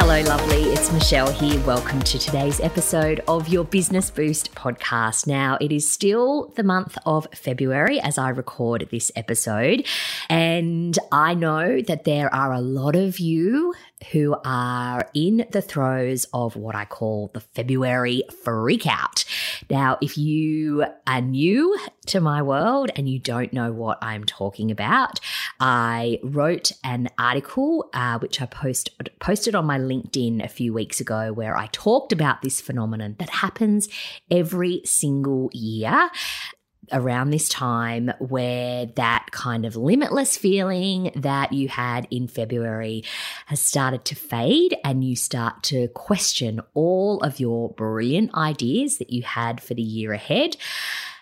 Hello, lovely. It's Michelle here. Welcome to today's episode of your Business Boost podcast. Now, it is still the month of February as I record this episode. And I know that there are a lot of you who are in the throes of what I call the February freak out. Now, if you are new to my world and you don't know what I'm talking about, I wrote an article uh, which I post, posted on my LinkedIn a few weeks ago where I talked about this phenomenon that happens every single year around this time where that kind of limitless feeling that you had in February has started to fade and you start to question all of your brilliant ideas that you had for the year ahead,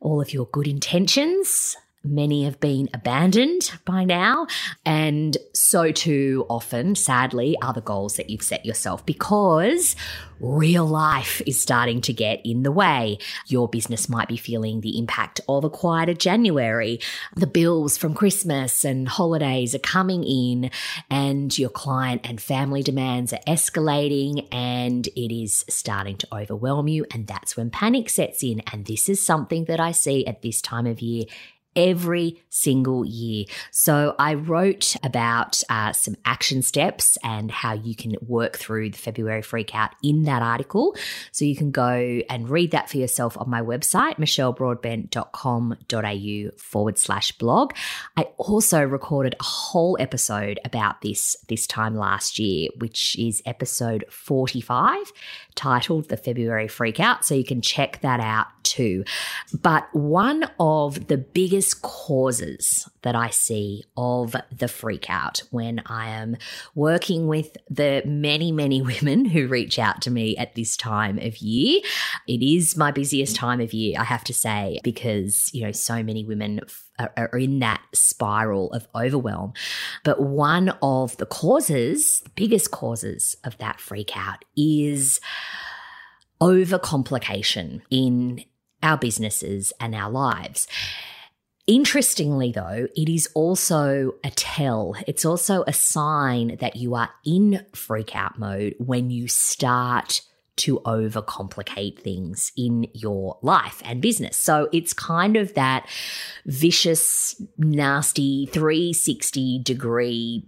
all of your good intentions, Many have been abandoned by now. And so too often, sadly, are the goals that you've set yourself because real life is starting to get in the way. Your business might be feeling the impact of a quieter January. The bills from Christmas and holidays are coming in, and your client and family demands are escalating, and it is starting to overwhelm you. And that's when panic sets in. And this is something that I see at this time of year every single year. So I wrote about uh, some action steps and how you can work through the February freakout in that article. So you can go and read that for yourself on my website, michellebroadbent.com.au forward slash blog. I also recorded a whole episode about this this time last year, which is episode 45, titled The February Freakout. So you can check that out too. But one of the biggest causes that I see of the freak out when I am working with the many, many women who reach out to me at this time of year. It is my busiest time of year, I have to say, because, you know, so many women are in that spiral of overwhelm. But one of the causes, the biggest causes of that freak out is overcomplication in our businesses and our lives. Interestingly, though, it is also a tell. It's also a sign that you are in freak out mode when you start to overcomplicate things in your life and business. So it's kind of that vicious, nasty 360 degree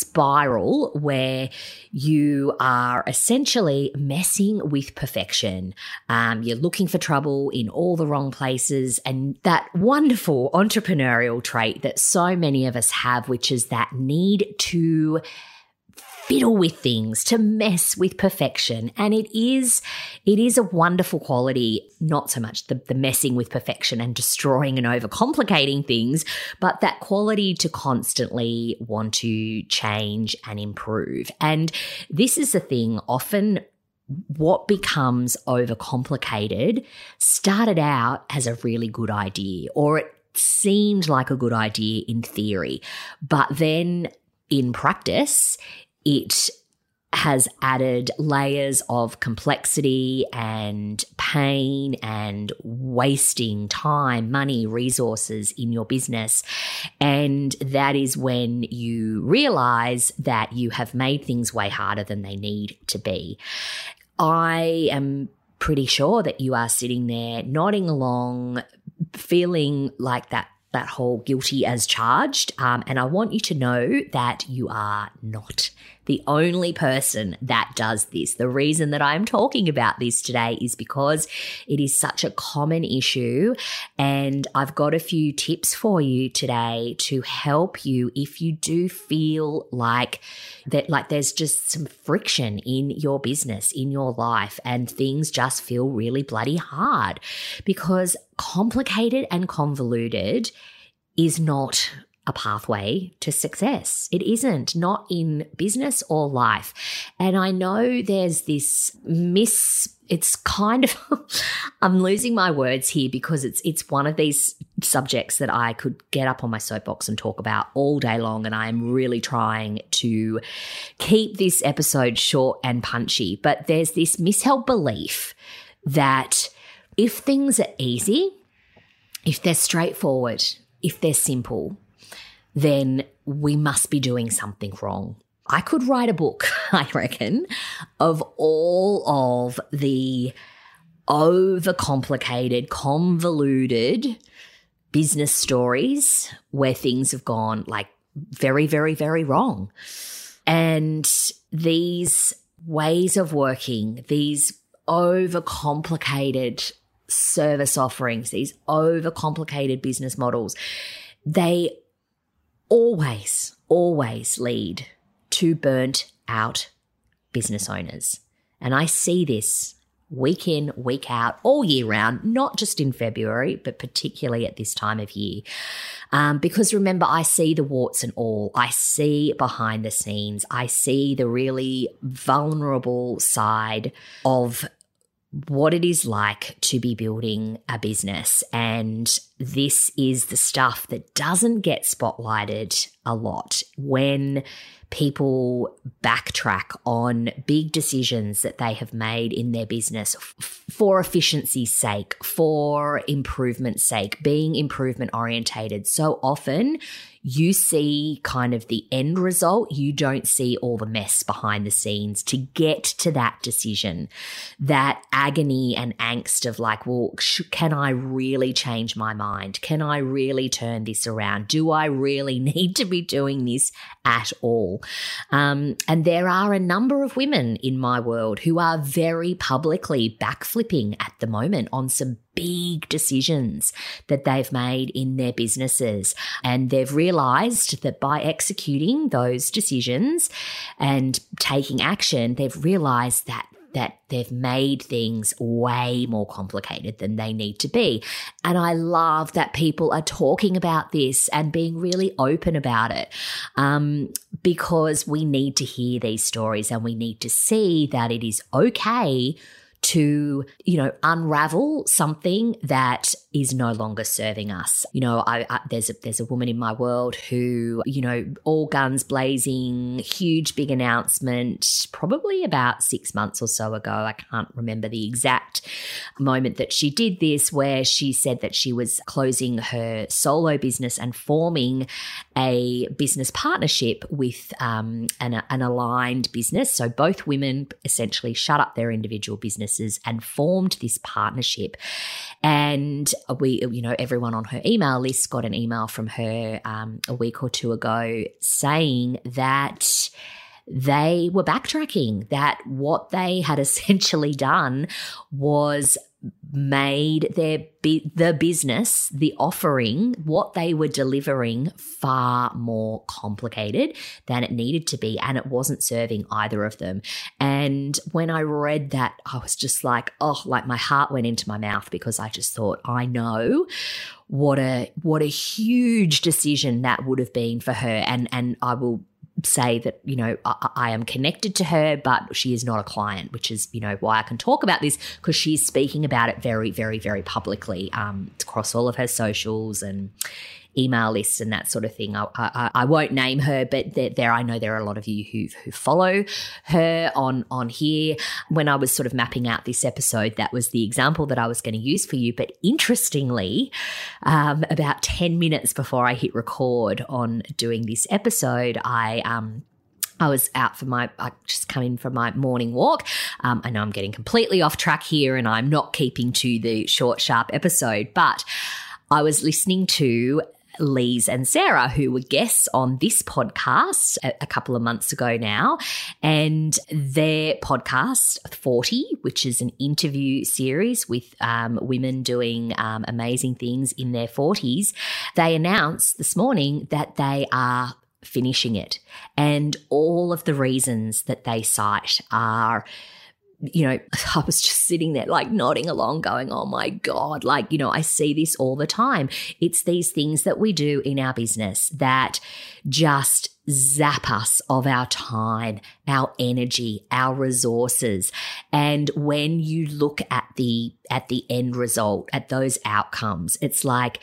spiral where you are essentially messing with perfection. Um, you're looking for trouble in all the wrong places. And that wonderful entrepreneurial trait that so many of us have, which is that need to fiddle with things, to mess with perfection. And it is, it is a wonderful quality, not so much the, the messing with perfection and destroying and overcomplicating things, but that quality to constantly want to change and improve. And this is the thing often what becomes overcomplicated started out as a really good idea or it seemed like a good idea in theory, but then in practice, it has added layers of complexity and pain and wasting time, money, resources in your business. And that is when you realize that you have made things way harder than they need to be. I am pretty sure that you are sitting there nodding along, feeling like that that whole guilty as charged. Um, and I want you to know that you are not the only person that does this. The reason that I'm talking about this today is because it is such a common issue. And I've got a few tips for you today to help you if you do feel like that, like there's just some friction in your business, in your life, and things just feel really bloody hard because complicated and convoluted is not a pathway to success. It isn't, not in business or life. And I know there's this miss it's kind of I'm losing my words here because it's it's one of these subjects that I could get up on my soapbox and talk about all day long and I am really trying to keep this episode short and punchy but there's this misheld belief that if things are easy if they're straightforward if they're simple then we must be doing something wrong I could write a book, I reckon, of all of the overcomplicated, convoluted business stories where things have gone like very, very, very wrong. And these ways of working, these overcomplicated service offerings, these overcomplicated business models, they always, always lead to burnt out business owners. And I see this week in, week out, all year round, not just in February, but particularly at this time of year. Um, because remember, I see the warts and all. I see behind the scenes. I see the really vulnerable side of what it is like to be building a business. And this is the stuff that doesn't get spotlighted a lot when people backtrack on big decisions that they have made in their business for efficiency's sake, for improvement's sake, being improvement orientated. So often you see kind of the end result. You don't see all the mess behind the scenes to get to that decision, that agony and angst of like, well, sh- can I really change my mind? Can I really turn this around? Do I really need to be doing this at all? Um, and there are a number of women in my world who are very publicly backflipping at the moment on some big decisions that they've made in their businesses. And they've realized that by executing those decisions and taking action, they've realized that that they've made things way more complicated than they need to be. And I love that people are talking about this and being really open about it um, because we need to hear these stories and we need to see that it is okay to, you know, unravel something that is no longer serving us. You know, I, I, there's a there's a woman in my world who, you know, all guns blazing, huge big announcement, probably about six months or so ago. I can't remember the exact moment that she did this, where she said that she was closing her solo business and forming a business partnership with um, an, an aligned business. So both women essentially shut up their individual businesses and formed this partnership. And we, you know, everyone on her email list got an email from her um, a week or two ago saying that they were backtracking, that what they had essentially done was made their the business the offering what they were delivering far more complicated than it needed to be and it wasn't serving either of them. And when i read that i was just like oh like my heart went into my mouth because i just thought i know what a what a huge decision that would have been for her. And and I will say that you know I, I, am connected to her but she is not a client which is you know why i can talk about this because she's speaking about it very very very publicly um, across all of her socials and email lists and that sort of thing. I, I, I won't name her, but there, there, I know there are a lot of you who who follow her on on here. When I was sort of mapping out this episode, that was the example that I was going to use for you. But interestingly, um, about ten minutes before I hit record on doing this episode, I um, I was out for my, I just come in from my morning walk. Um, I know I'm getting completely off track here and I'm not keeping to the short, sharp episode, but I was listening to Lise and Sarah, who were guests on this podcast a, a couple of months ago now. And their podcast, 40, which is an interview series with um, women doing um, amazing things in their 40s, they announced this morning that they are finishing it. And all of the reasons that they cite are you know, I was just sitting there like nodding along, going, oh my God, like, you know, I see this all the time. It's these things that we do in our business that just zap us of our time, our energy, our resources. And when you look at the, at the end result, at those outcomes, it's like,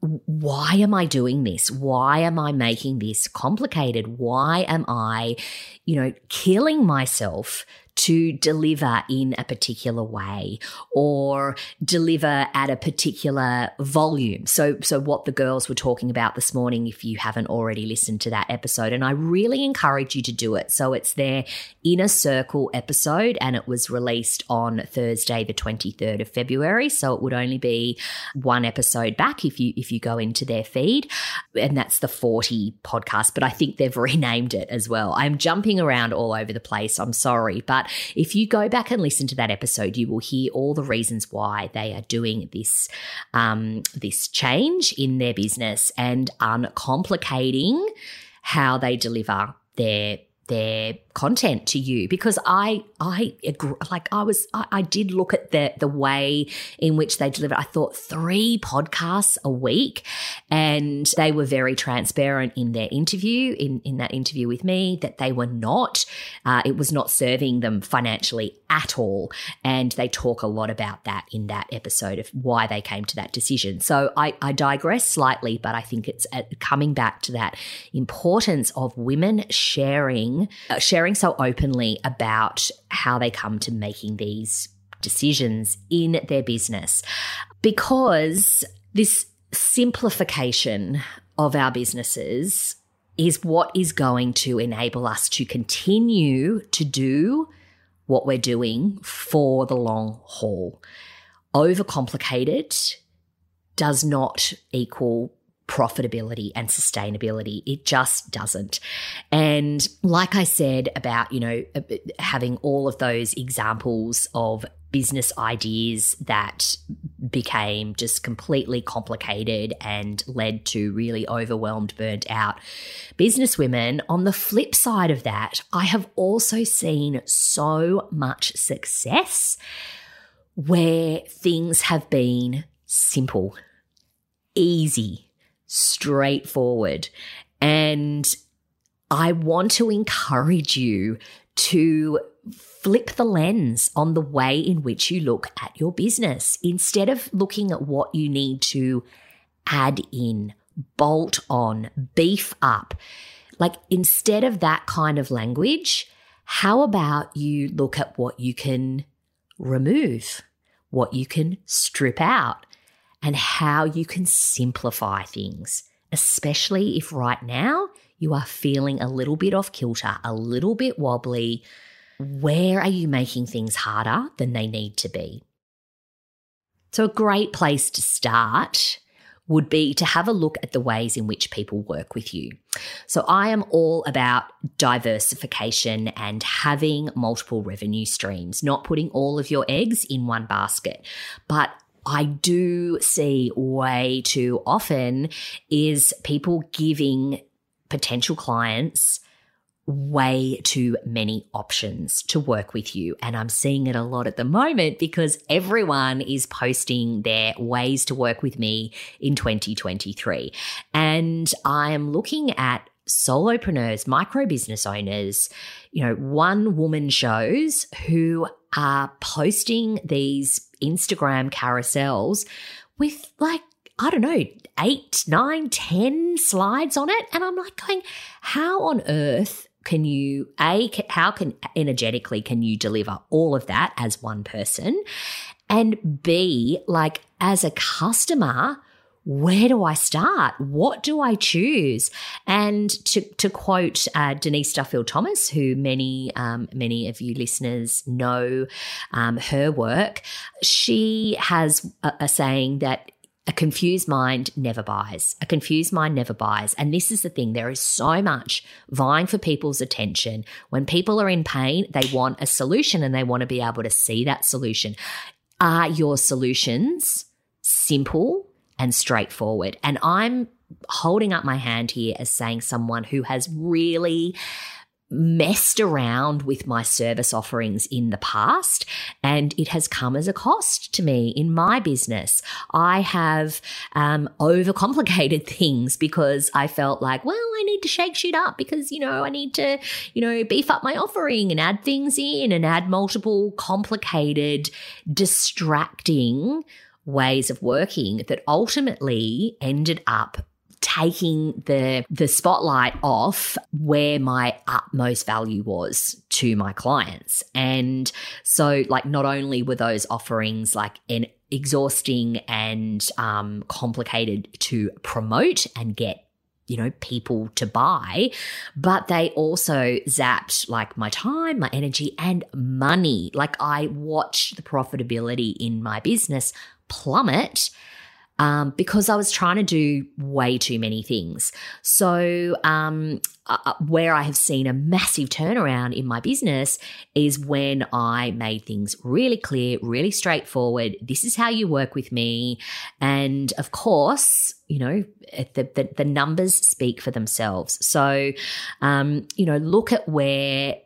why am I doing this? Why am I making this complicated? Why am I, you know, killing myself to deliver in a particular way or deliver at a particular volume. So, so what the girls were talking about this morning, if you haven't already listened to that episode, and I really encourage you to do it. So it's their inner circle episode and it was released on Thursday, the 23rd of February. So it would only be one episode back if you, if you go into their feed and that's the 40 podcast, but I think they've renamed it as well. I'm jumping around all over the place. I'm sorry, but but if you go back and listen to that episode, you will hear all the reasons why they are doing this um, this change in their business and uncomplicating how they deliver their their content to you because I I like I was I, I, did look at the the way in which they deliver. I thought three podcasts a week, and they were very transparent in their interview in in that interview with me that they were not. Uh, it was not serving them financially at all, and they talk a lot about that in that episode of why they came to that decision. So I I digress slightly, but I think it's uh, coming back to that importance of women sharing uh, sharing sharing so openly about how they come to making these decisions in their business because this simplification of our businesses is what is going to enable us to continue to do what we're doing for the long haul. Overcomplicated does not equal profitability and sustainability. It just doesn't. And like I said about, you know, uh, having all of those examples of business ideas that became just completely complicated and led to really overwhelmed, burnt out business women. On the flip side of that, I have also seen so much success where things have been simple, easy, straightforward. And I want to encourage you to flip the lens on the way in which you look at your business instead of looking at what you need to add in, bolt on, beef up. Like instead of that kind of language, how about you look at what you can remove, what you can strip out, and how you can simplify things, especially if right now you are feeling a little bit off kilter, a little bit wobbly. Where are you making things harder than they need to be? So, a great place to start would be to have a look at the ways in which people work with you. So, I am all about diversification and having multiple revenue streams, not putting all of your eggs in one basket, but I do see way too often is people giving potential clients way too many options to work with you. And I'm seeing it a lot at the moment because everyone is posting their ways to work with me in 2023. And I am looking at solopreneurs, micro business owners, you know, one woman shows who are posting these Instagram carousels with like, I don't know, eight, nine, ten slides on it. And I'm like going, how on earth can you, A, how can energetically can you deliver all of that as one person? And B, like as a customer, where do I start? What do I choose? And to, to quote uh, Denise Duffield Thomas, who many um, many of you listeners know um, her work, she has a, a saying that a confused mind never buys. A confused mind never buys. And this is the thing there is so much vying for people's attention. When people are in pain, they want a solution and they want to be able to see that solution. Are your solutions simple? And straightforward. And I'm holding up my hand here as saying someone who has really messed around with my service offerings in the past and it has come as a cost to me in my business. I have um, overcomplicated things because I felt like, well, I need to shake shit up because, you know, I need to, you know, beef up my offering and add things in and add multiple complicated, distracting ways of working that ultimately ended up taking the the spotlight off where my utmost value was to my clients and so like not only were those offerings like an exhausting and um, complicated to promote and get you know, people to buy, but they also zapped like my time, my energy, and money. Like I watched the profitability in my business plummet um, because I was trying to do way too many things. So, um, uh, uh, where I have seen a massive turnaround in my business is when I made things really clear, really straightforward. This is how you work with me. And of course, you know, the, the, the numbers speak for themselves. So, um, you know, look at where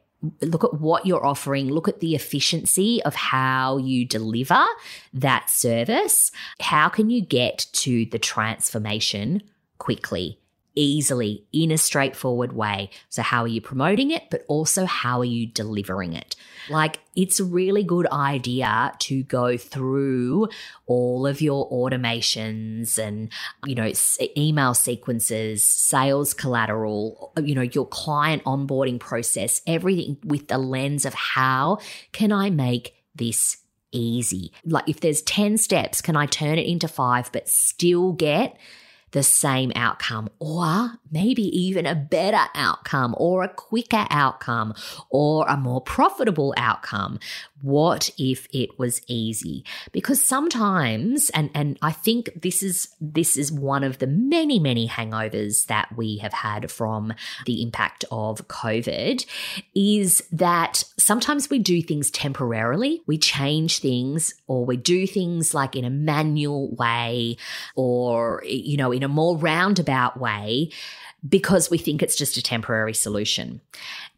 look at what you're offering, look at the efficiency of how you deliver that service. How can you get to the transformation quickly? Easily in a straightforward way. So, how are you promoting it, but also how are you delivering it? Like, it's a really good idea to go through all of your automations and, you know, email sequences, sales collateral, you know, your client onboarding process, everything with the lens of how can I make this easy? Like, if there's 10 steps, can I turn it into five, but still get the same outcome or maybe even a better outcome or a quicker outcome or a more profitable outcome. What if it was easy? Because sometimes and and I think this is this is one of the many many hangovers that we have had from the impact of covid is that sometimes we do things temporarily. We change things or we do things like in a manual way or you know in a more roundabout way because we think it's just a temporary solution.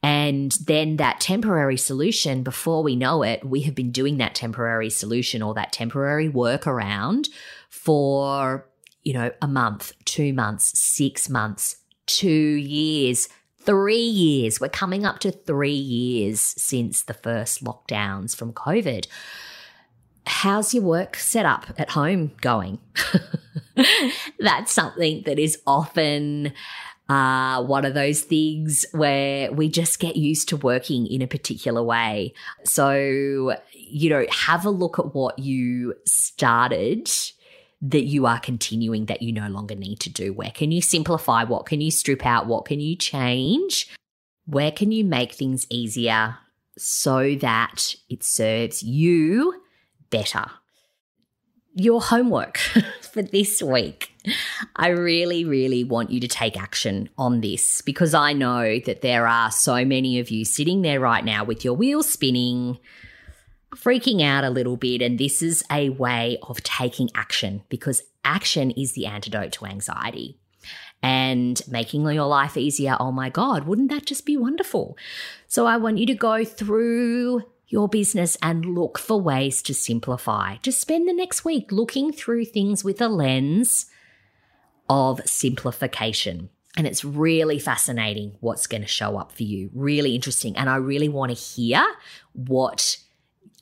And then that temporary solution, before we know it, we have been doing that temporary solution or that temporary workaround for, you know, a month, two months, six months, two years, three years. We're coming up to three years since the first lockdowns from COVID. How's your work set up at home going? That's something that is often uh, one of those things where we just get used to working in a particular way. So, you know, have a look at what you started that you are continuing that you no longer need to do. Where can you simplify? What can you strip out? What can you change? Where can you make things easier so that it serves you better? Your homework for this week I really, really want you to take action on this because I know that there are so many of you sitting there right now with your wheels spinning, freaking out a little bit. And this is a way of taking action because action is the antidote to anxiety. And making your life easier, oh my God, wouldn't that just be wonderful? So I want you to go through your business and look for ways to simplify. Just spend the next week looking through things with a lens of simplification. And it's really fascinating what's going to show up for you. Really interesting. And I really want to hear what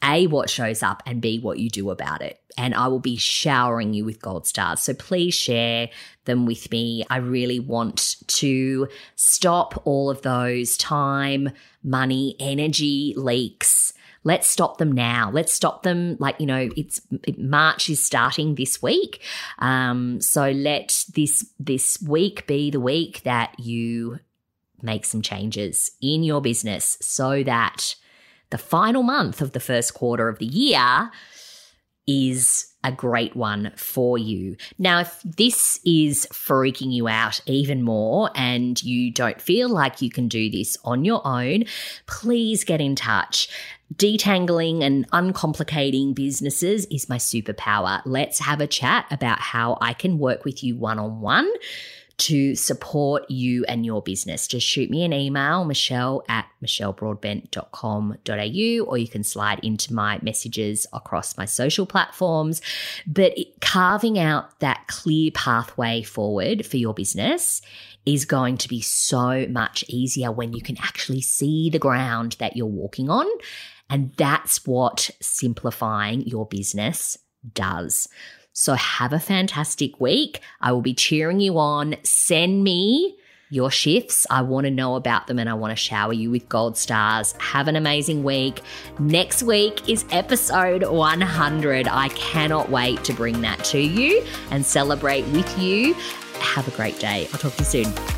A, what shows up, and B, what you do about it. And I will be showering you with gold stars. So please share them with me. I really want to stop all of those time, money, energy leaks Let's stop them now. Let's stop them. Like, you know, it's March is starting this week. Um, so let this, this week be the week that you make some changes in your business so that the final month of the first quarter of the year is a great one for you. Now, if this is freaking you out even more and you don't feel like you can do this on your own, please get in touch. Detangling and uncomplicating businesses is my superpower. Let's have a chat about how I can work with you one on one to support you and your business. Just shoot me an email, michelle at michellebroadbent.com.au, or you can slide into my messages across my social platforms. But carving out that clear pathway forward for your business is going to be so much easier when you can actually see the ground that you're walking on. And that's what simplifying your business does. So have a fantastic week. I will be cheering you on. Send me your shifts. I want to know about them and I want to shower you with gold stars. Have an amazing week. Next week is episode 100. I cannot wait to bring that to you and celebrate with you. Have a great day. I'll talk to you soon.